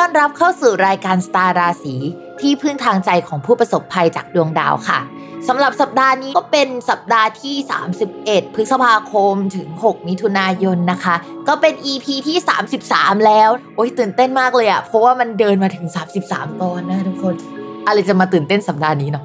ต้อนรับเข้าสู่รายการสตาร์ราศีที่พึ่งทางใจของผู้ประสบภัยจากดวงดาวค่ะสำหรับสัปดาห์นี้ก็เป็นสัปดาห์ที่ 31 พฤษภาคมถึง 6 มิถุนายนนะคะ ก็เป็น EP ที่ 33 แล้ว โอ้ยตื่นเต้นมากเลยอะเพราะว่ามันเดินมาถึง 33 ตอนนะทุกคน อะไรจะมาตื่นเต้นสัปดาห์นี้เนาะ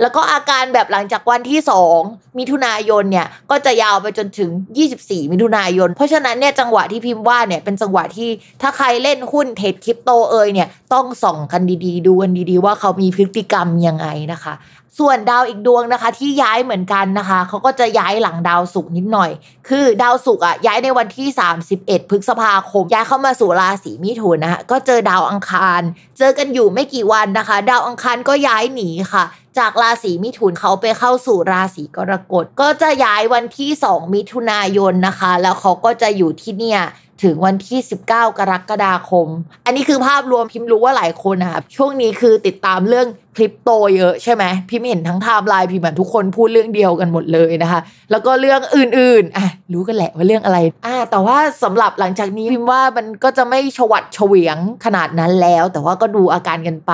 แล้วก็อาการแบบหลังจากวันที่ 2 มิถุนายนเนี่ยก็จะยาวไปจนถึง 24 มิถุนายน เพราะฉะนั้นเนี่ยจังหวะที่พิมพ์ว่าเนี่ยเป็นจังหวะที่ถ้าใครเล่นหุ้นเทรดคริปโตเอยเนี่ยต้องส่องกันดีๆ ดูกันดีๆ ว่าเขามีพฤติกรรมยังไงนะคะ ส่วนดาวอีกดวงนะคะ ที่ย้ายเหมือนกันนะคะเขาก็จะย้ายหลังดาวศุกร์นิดหน่อย คือดาวศุกร์อะย้ายในวันที่ 31 พฤษภาคม ย้ายเข้ามาสู่ราศีมิถุนนะคะก็เจอดาวอังคาร เจอกันอยู่ไม่กี่วันนะคะ ดาวอังคารก็ย้ายหนีค่ะ จากราศีมิถุนเขาไปเข้าสู่ราศีกรกฎก็จะย้ายวันที่ 2 มิถุนายนนะคะ แล้วเขาก็จะอยู่ที่เนี่ย ถึงวันที่ 19 กรกฎาคม อันนี้คือภาพรวมพิมพ์รู้ว่าหลายคนนะคะช่วงนี้คือติดตามเรื่องคลิปโตเยอะใช่ไหมพิมพ์เห็นทั้งไทม์ไลน์พิมพ์ทุกคนพูดเรื่องเดียวกันหมดเลยนะคะ แล้วก็เรื่องอื่นๆอะรู้กันแหละว่าเรื่องอะไรอ่าแต่ว่าสำหรับหลังจากนี้พิมพ์ว่ามันก็จะไม่ชวัดเฉวียงขนาดนั้นแล้ว แต่ว่าก็ดูอาการกันไป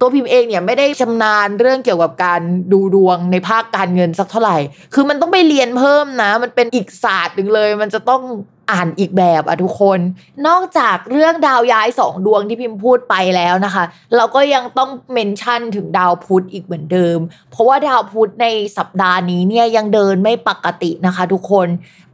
ตัวพิมพ์เองเนี่ยไม่ได้ชำนาญเรื่องเกี่ยวกับการดูดวงในภาคการเงินสักเท่าไหร่ คือมันต้องไปเรียนเพิ่มนะ มันเป็นอีกศาสตร์หนึ่งเลย มันจะต้อง อ่านอีกแบบอะทุกคน นอกจากเรื่องดาวย้ายสองดวงที่พิมพ์พูดไปแล้วนะคะ เราก็ยังต้องเมนชั่นถึงดาวพุธอีกเหมือนเดิม เพราะว่าดาวพุธในสัปดาห์นี้เนี่ยยังเดินไม่ปกตินะคะ ทุกคน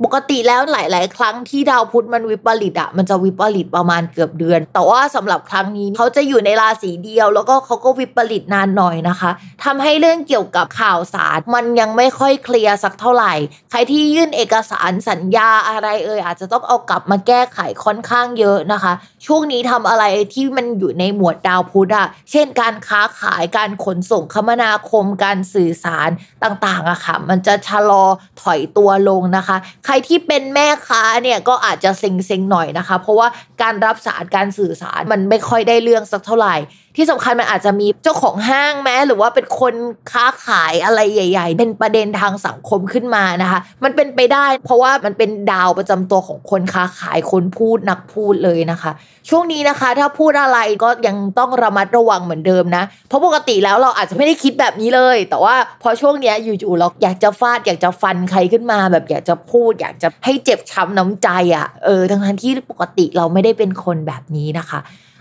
ปกติแล้วหลาย ๆ ครั้งที่ดาวพุธมันวิปริตอะมันจะวิปริตประมาณเกือบเดือน แต่ว่าสำหรับครั้งนี้เขาจะอยู่ในราศีเดียว แล้วก็เขาก็วิปริตนานหน่อยนะคะทำให้เรื่องเกี่ยวกับข่าวสารมันยังไม่ค่อยเคลียร์สักเท่าไหร่ ใครที่ยื่นเอกสารสัญญาอะไรเอ่ยอาจจะต้องเอากลับมาแก้ไขค่อนข้างเยอะนะคะ ช่วงนี้ทำอะไรที่มันอยู่ในหมวดดาวพุธอะเช่นการค้าขายการขนส่งคมนาคมการสื่อสารต่างๆอะค่ะ มันจะชะลอถอยตัวลงนะคะ ใครที่เป็นแม่ค้าเนี่ยก็อาจจะเซ็งๆหน่อยนะคะ เพราะว่าการรับสารการสื่อสารมันไม่ค่อยได้เรื่องสักเท่าไหร่ที่สำคัญมันอาจจะมีเจ้าของห้างแม้หรือว่าเป็นคนค้าขายอะไรใหญ่ ๆ เป็นประเด็นทางสังคมขึ้นมานะคะ มันเป็นไปได้ เพราะว่ามันเป็นดาวประจำตัวของคนค้าขายคนพูดนักพูดเลยนะคะ ช่วงนี้นะคะ ถ้าพูดอะไรก็ยังต้องระมัดระวังเหมือนเดิมนะ เพราะปกติแล้วเราอาจจะไม่ได้คิดแบบนี้เลย แต่ว่าพอช่วงนี้อยู่ๆเราอยากจะฟาดอยากจะฟันใครขึ้นมา แบบอยากจะพูด อยากจะให้เจ็บช้ำน้ำใจอะ่ะเออทั้งที่ปกติเราไม่ได้เป็นคนแบบนี้นะคะ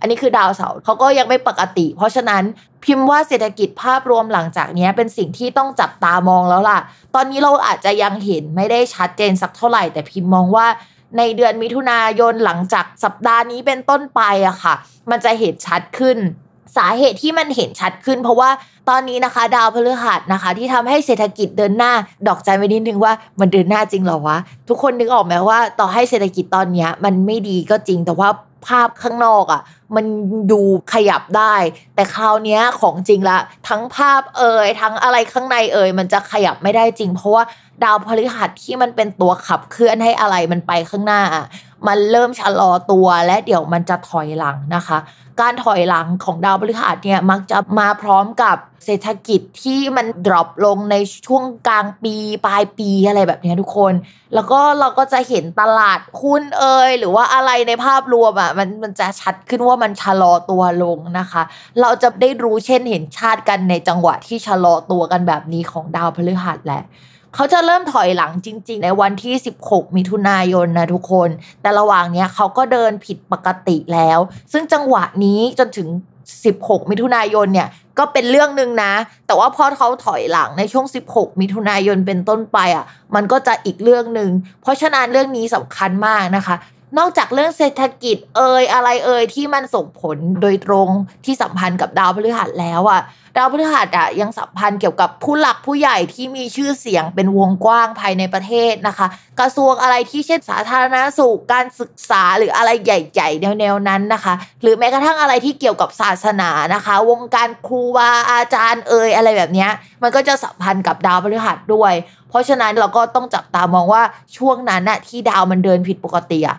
อันนี้คือดาวเสาร์เขาก็ยังไม่ปกติ เพราะฉะนั้นพิมพ์ว่าเศรษฐกิจภาพรวมหลังจากนี้เป็นสิ่งที่ต้องจับตามองแล้วล่ะ ตอนนี้เราอาจจะยังเห็นไม่ได้ชัดเจนสักเท่าไหร่ แต่พิมพ์มองว่าในเดือนมิถุนายนหลังจากสัปดาห์นี้เป็นต้นไปอะค่ะ มันจะเห็นชัดขึ้น สาเหตุที่มันเห็นชัดขึ้น เพราะว่าตอนนี้นะคะ ดาวพฤหัสนะคะ ที่ทำให้เศรษฐกิจเดินหน้า ดอกใจไว้นิดนึงว่ามันเดินหน้าจริงหรอวะ ทุกคนนึกออกไหมว่า ต่อให้เศรษฐกิจตอนนี้มันไม่ดีก็จริงแต่ว่า ภาพข้างนอกอะ่ะ มันดูขยับได้ แต่คราวนี้ของจริงละ ทั้งภาพเอ่ยทั้งอะไรข้างในเอ่ยมันจะขยับไม่ได้จริง เพราะว่าดาวพฤหัสที่มันเป็นตัวขับเคลื่อนให้อะไรมันไปข้างหน้าอะ มันเริ่มชะลอตัวและเดี๋ยวมันจะถอยหลังนะคะ การถอยหลังของดาวพฤหัสเนี่ยมักจะมาพร้อมกับเศรษฐกิจที่มันดรอปลงในช่วงกลางปีปลายปีอะไรแบบนี้ทุกคน แล้วก็เราก็จะเห็นตลาดหุ้นเอ่ยหรือว่าอะไรในภาพรวมอะมันมันจะชัดขึ้นว่ามันชะลอตัวลงนะคะ เราจะได้รู้เช่นเห็นชาติกันในจังหวะที่ชะลอตัวกันแบบนี้ของดาวพฤหัสแหละ เขาจะเริ่มถอยหลังจริง ๆ ในวันที่ 16 มิถุนายนนะทุกคน แต่ระหว่างเนี้ยเขาก็เดินผิดปกติแล้ว ซึ่งจังหวะนี้จนถึง 16 มิถุนายนเนี่ยก็เป็นเรื่องหนึ่งนะ แต่ว่าพอเขาถอยหลังในช่วง 16 มิถุนายนเป็นต้นไปอะ มันก็จะอีกเรื่องหนึ่ง เพราะฉะนั้นเรื่องนี้สำคัญมากนะคะ นอกจากเรื่องเศรษฐกิจเอ่ยอะไรเอ่ยที่มันส่งผลโดยตรงที่สัมพันธ์กับดาวพฤหัสแล้วอะดาวพฤหัสอะยังสัมพันธ์เกี่ยวกับผู้หลักผู้ใหญ่ที่มีชื่อเสียงเป็นวงกว้างภายในประเทศนะคะ กระทรวงอะไรที่เช่นสาธารณสุขการศึกษาหรืออะไรใหญ่ๆแนวๆนั้นนะคะ หรือแม้กระทั่งอะไรที่เกี่ยวกับศาสนานะคะ วงการครูบาอาจารย์เอ่ยอะไรแบบนี้มันก็จะสัมพันธ์กับดาวพฤหัสด้วย เพราะฉะนั้นเราก็ต้องจับตามองว่าช่วงนั้นน่ะที่ดาวมันเดินผิดปกติอะ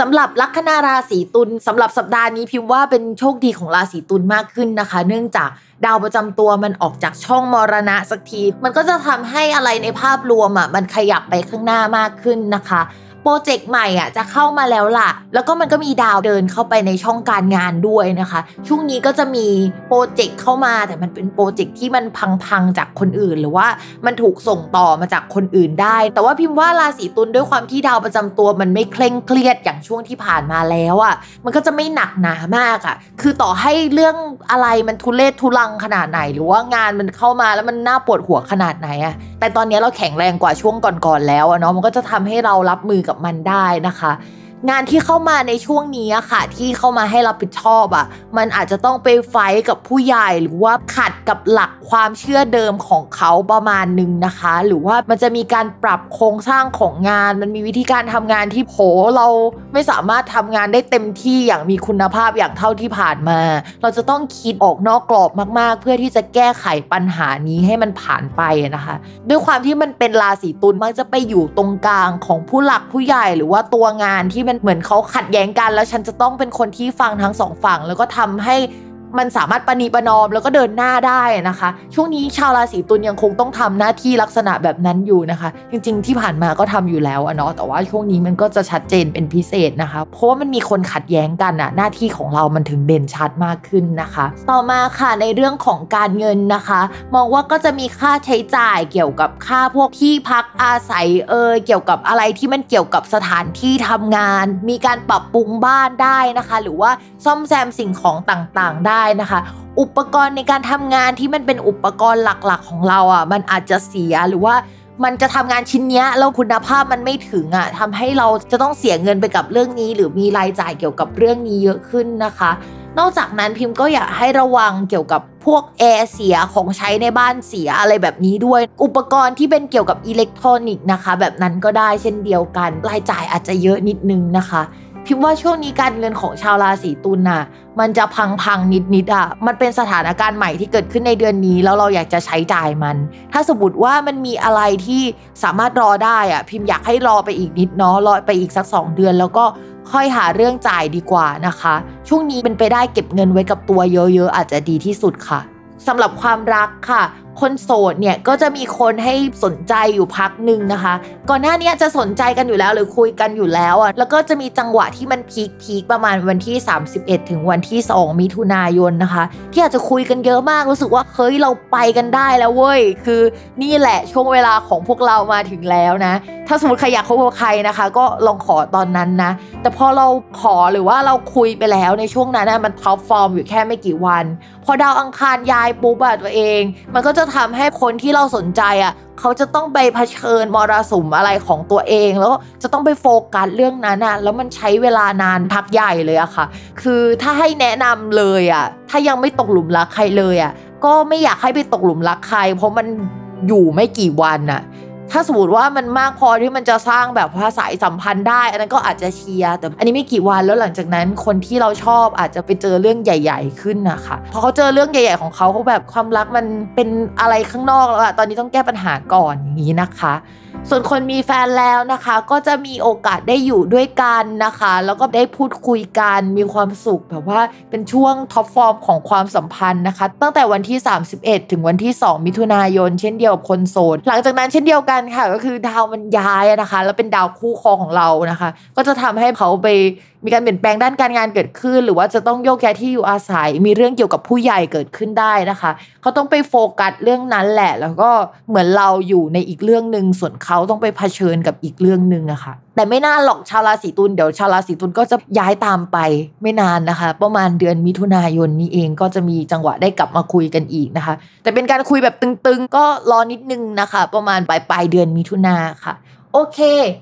สำหรับลัคนาราศีตุลสำหรับสัปดาห์นี้พิมพ์ว่าเป็นโชคดีของราศีตุลมากขึ้นนะคะ เนื่องจากดาวประจำตัวมันออกจากช่องมรณะสักที มันก็จะทำให้อะไรในภาพรวมอะมันขยับไปข้างหน้ามากขึ้นนะคะ โปรเจกต์ใหม่อะจะเข้ามาแล้วล่ะ แล้วก็มันก็มีดาวเดินเข้าไปในช่องการงานด้วยนะคะ ช่วงนี้ก็จะมีโปรเจกต์เข้ามาแต่มันเป็นโปรเจกต์ที่มันพังๆจากคนอื่น หรือว่ามันถูกส่งต่อมาจากคนอื่นได้ แต่ว่าพิมพ์ว่าราศีตุลด้วยความที่ดาวประจำตัวมันไม่เคร่งเครียดอย่างช่วงที่ผ่านมาแล้วอะมันก็จะไม่หนักหนามากอะคือต่อให้เรื่องอะไรมันทุเลศทุลังขนาดไหน หรือว่างานมันเข้ามาแล้วมันน่าปวดหัวขนาดไหนอะแต่ตอนนี้เราแข็งแรงกว่าช่วงก่อนๆแล้วอะเนาะมันก็จะทำให้เรารับมือกับมันได้นะคะ งานที่เข้ามาในช่วงนี้ค่ะ ที่เข้ามาให้รับผิดชอบอะ่ะมันอาจจะต้องไปไฟกับผู้ใหญ่หรือว่าขัดกับหลักความเชื่อเดิมของเขาประมาณหนึ่งนะคะ หรือว่ามันจะมีการปรับโครงสร้างของงาน มันมีวิธีการทำงานที่โผเราไม่สามารถทำงานได้เต็มที่อย่างมีคุณภาพอย่างเท่าที่ผ่านมา เราจะต้องคิดออกนอกกรอบมาก ๆ เพื่อที่จะแก้ไขปัญหานี้ให้มันผ่านไปนะคะ ด้วยความที่มันเป็นราศีตุลมักจะไปอยู่ตรงกลางของผู้หลักผู้ใหญ่หรือว่าตัวงานที่มันเหมือนเขาขัดแย้งกัน แล้วฉันจะต้องเป็นคนที่ฟังทั้งสองฝั่ง แล้วก็ทำให้ มันสามารถปณีประนอมแล้วก็เดินหน้าได้นะคะ ช่วงนี้ชาวราศีตุลยังคงต้องทำหน้าที่ลักษณะแบบนั้นอยู่นะคะ จริง ๆ ที่ผ่านมาก็ทำอยู่แล้วอะเนาะแต่ว่าช่วงนี้มันก็จะชัดเจนเป็นพิเศษนะคะ เพราะว่ามันมีคนขัดแย้งกันอะหน้าที่ของเรามันถึงเด่นชัดมากขึ้นนะคะ ต่อมาค่ะในเรื่องของการเงินนะคะ มองว่าก็จะมีค่าใช้จ่ายเกี่ยวกับค่าพวกที่พักอาศัยเออเกี่ยวกับอะไรที่มันเกี่ยวกับสถานที่ทำงาน มีการปรับปรุงบ้านได้นะคะ หรือว่าซ่อมแซมสิ่งของต่างๆ ได้นะคะ อุปกรณ์ในการทำงานที่มันเป็นอุปกรณ์หลักๆ ของเราอะมันอาจจะเสียหรือว่ามันจะทำงานชิ้นนี้แล้วคุณภาพมันไม่ถึงอะทำให้เราจะต้องเสียเงินไปกับเรื่องนี้ หรือมีรายจ่ายเกี่ยวกับเรื่องนี้เยอะขึ้นนะคะ นอกจากนั้นพิมพ์ก็อยากให้ระวังเกี่ยวกับพวกแอร์เสียของใช้ในบ้านเสียอะไรแบบนี้ด้วย อุปกรณ์ที่เป็นเกี่ยวกับอิเล็กทรอนิกส์นะคะ แบบนั้นก็ได้เช่นเดียวกัน รายจ่ายอาจจะเยอะนิดนึงนะคะ พิมว่าช่วงนี้การเงินของชาวราศีตุลน่ะ มันจะพังพังนิดนิดอะ มันเป็นสถานการณ์ใหม่ที่เกิดขึ้นในเดือนนี้ แล้วเราอยากจะใช้จ่ายมัน ถ้าสมมติว่ามันมีอะไรที่สามารถรอได้อะ พิมพ์อยากให้รอไปอีกนิดเนาะรอไปอีกสัก 2 เดือน แล้วก็ค่อยหาเรื่องจ่ายดีกว่านะคะ ช่วงนี้เป็นไปได้เก็บเงินไว้กับตัวเยอะๆอาจจะดีที่สุดค่ะสำหรับความรักค่ะ คนโสดเนี่ยก็จะมีคนให้สนใจอยู่พักหนึ่งนะคะ ก่อนหน้านี้จะสนใจกันอยู่แล้วหรือคุยกันอยู่แล้วอะแล้วก็จะมีจังหวะที่มันพีคพีคประมาณวันที่ 31 ถึงวันที่ 2 มิถุนายนนะคะ ที่อาจจะคุยกันเยอะมากรู้สึกว่าเฮ้ยเราไปกันได้แล้วเว้ยคือนี่แหละช่วงเวลาของพวกเรามาถึงแล้วนะ ถ้าสมมติใครอยากคบกับใครนะคะ ก็ลองขอตอนนั้นนะ แต่พอเราขอหรือว่าเราคุยไปแล้วในช่วงนั้นนะมัน top form อยู่แค่ไม่กี่วัน พอดาวอังคารย้ายปุ๊บอะตัวเอง มันก็จะะทำให้คนที่เราสนใจอะเขาจะต้องไปเผชิญมรสุมอะไรของตัวเอง แล้วจะต้องไปโฟกัสเรื่องนั้นอะแล้วมันใช้เวลานานพักใหญ่เลยอะค่ะ คือถ้าให้แนะนำเลยอะถ้ายังไม่ตกหลุมรักใครเลยอะก็ไม่อยากให้ไปตกหลุมรักใคร เพราะมันอยู่ไม่กี่วันอะ ถ้าสมมติว่ามันมากพอที่มันจะสร้างแบบสานสัมพันธ์ได้ อันนั้นก็อาจจะเชียร์แต่อันนี้ไม่กี่วันแล้วหลังจากนั้นคนที่เราชอบอาจจะไปเจอเรื่องใหญ่ ๆ ขึ้นนะคะพอเขาเจอเรื่องใหญ่ ๆ ของเขาเขาแบบความรักมันเป็นอะไรข้างนอกแล้วอะตอนนี้ต้องแก้ปัญหาก่อนอย่างนี้นะคะ ส่วนคนมีแฟนแล้วนะคะ ก็จะมีโอกาสได้อยู่ด้วยกันนะคะ แล้วก็ได้พูดคุยกันมีความสุขแบบว่าเป็นช่วง top form ของความสัมพันธ์นะคะ ตั้งแต่วันที่ 31 ถึงวันที่ 2 มิถุนายน เช่นเดียวกับคนโสดหลังจากนั้นเช่นเดียวกันค่ะ ก็คือดาวมันย้ายนะคะ แล้วเป็นดาวคู่ครองของเรานะคะ ก็จะทำให้เขาไปมีการเปลี่ยนแปลงด้านการงานเกิดขึ้น หรือว่าจะต้องโยกย้ายที่อยู่อาศัย มีเรื่องเกี่ยวกับผู้ใหญ่เกิดขึ้นได้นะคะ เขาต้องไปโฟกัสเรื่องนั้นแหละ แล้วก็เหมือนเราอยู่ในอีกเรื่องหนึ่งส่วนเขาาต้องไปเผชิญกับอีกเรื่องหนึ่งอะคะ่ะ แต่ไม่นานหรอกชาวราศีตุลเดี๋ยวชาวราศีตุลก็จะย้ายตามไปไม่นานนะคะ ประมาณเดือนมิถุนายนนี้เองก็จะมีจังหวะได้กลับมาคุยกันอีกนะคะ แต่เป็นการคุยแบบตึงๆ ก็รอนิดนึงนะคะ ประมาณปลายปลายเดือนมิถุนาค่ะ โอเค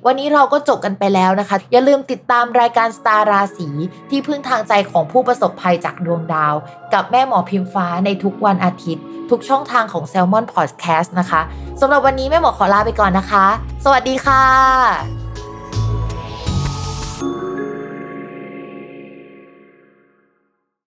วันนี้เราก็จบกันไปแล้วนะคะ อย่าลืมติดตามรายการสตาร์ราศีที่พึ่งทางใจของผู้ประสบภัยจากดวงดาว กับแม่หมอพิมฟ้าในทุกวันอาทิตย์ ทุกช่องทางของ s ซ l m o n Podcast นะคะสำหรับวันนี้แม่หมอขอลาไปก่อนนะคะ สวัสดีค่ะ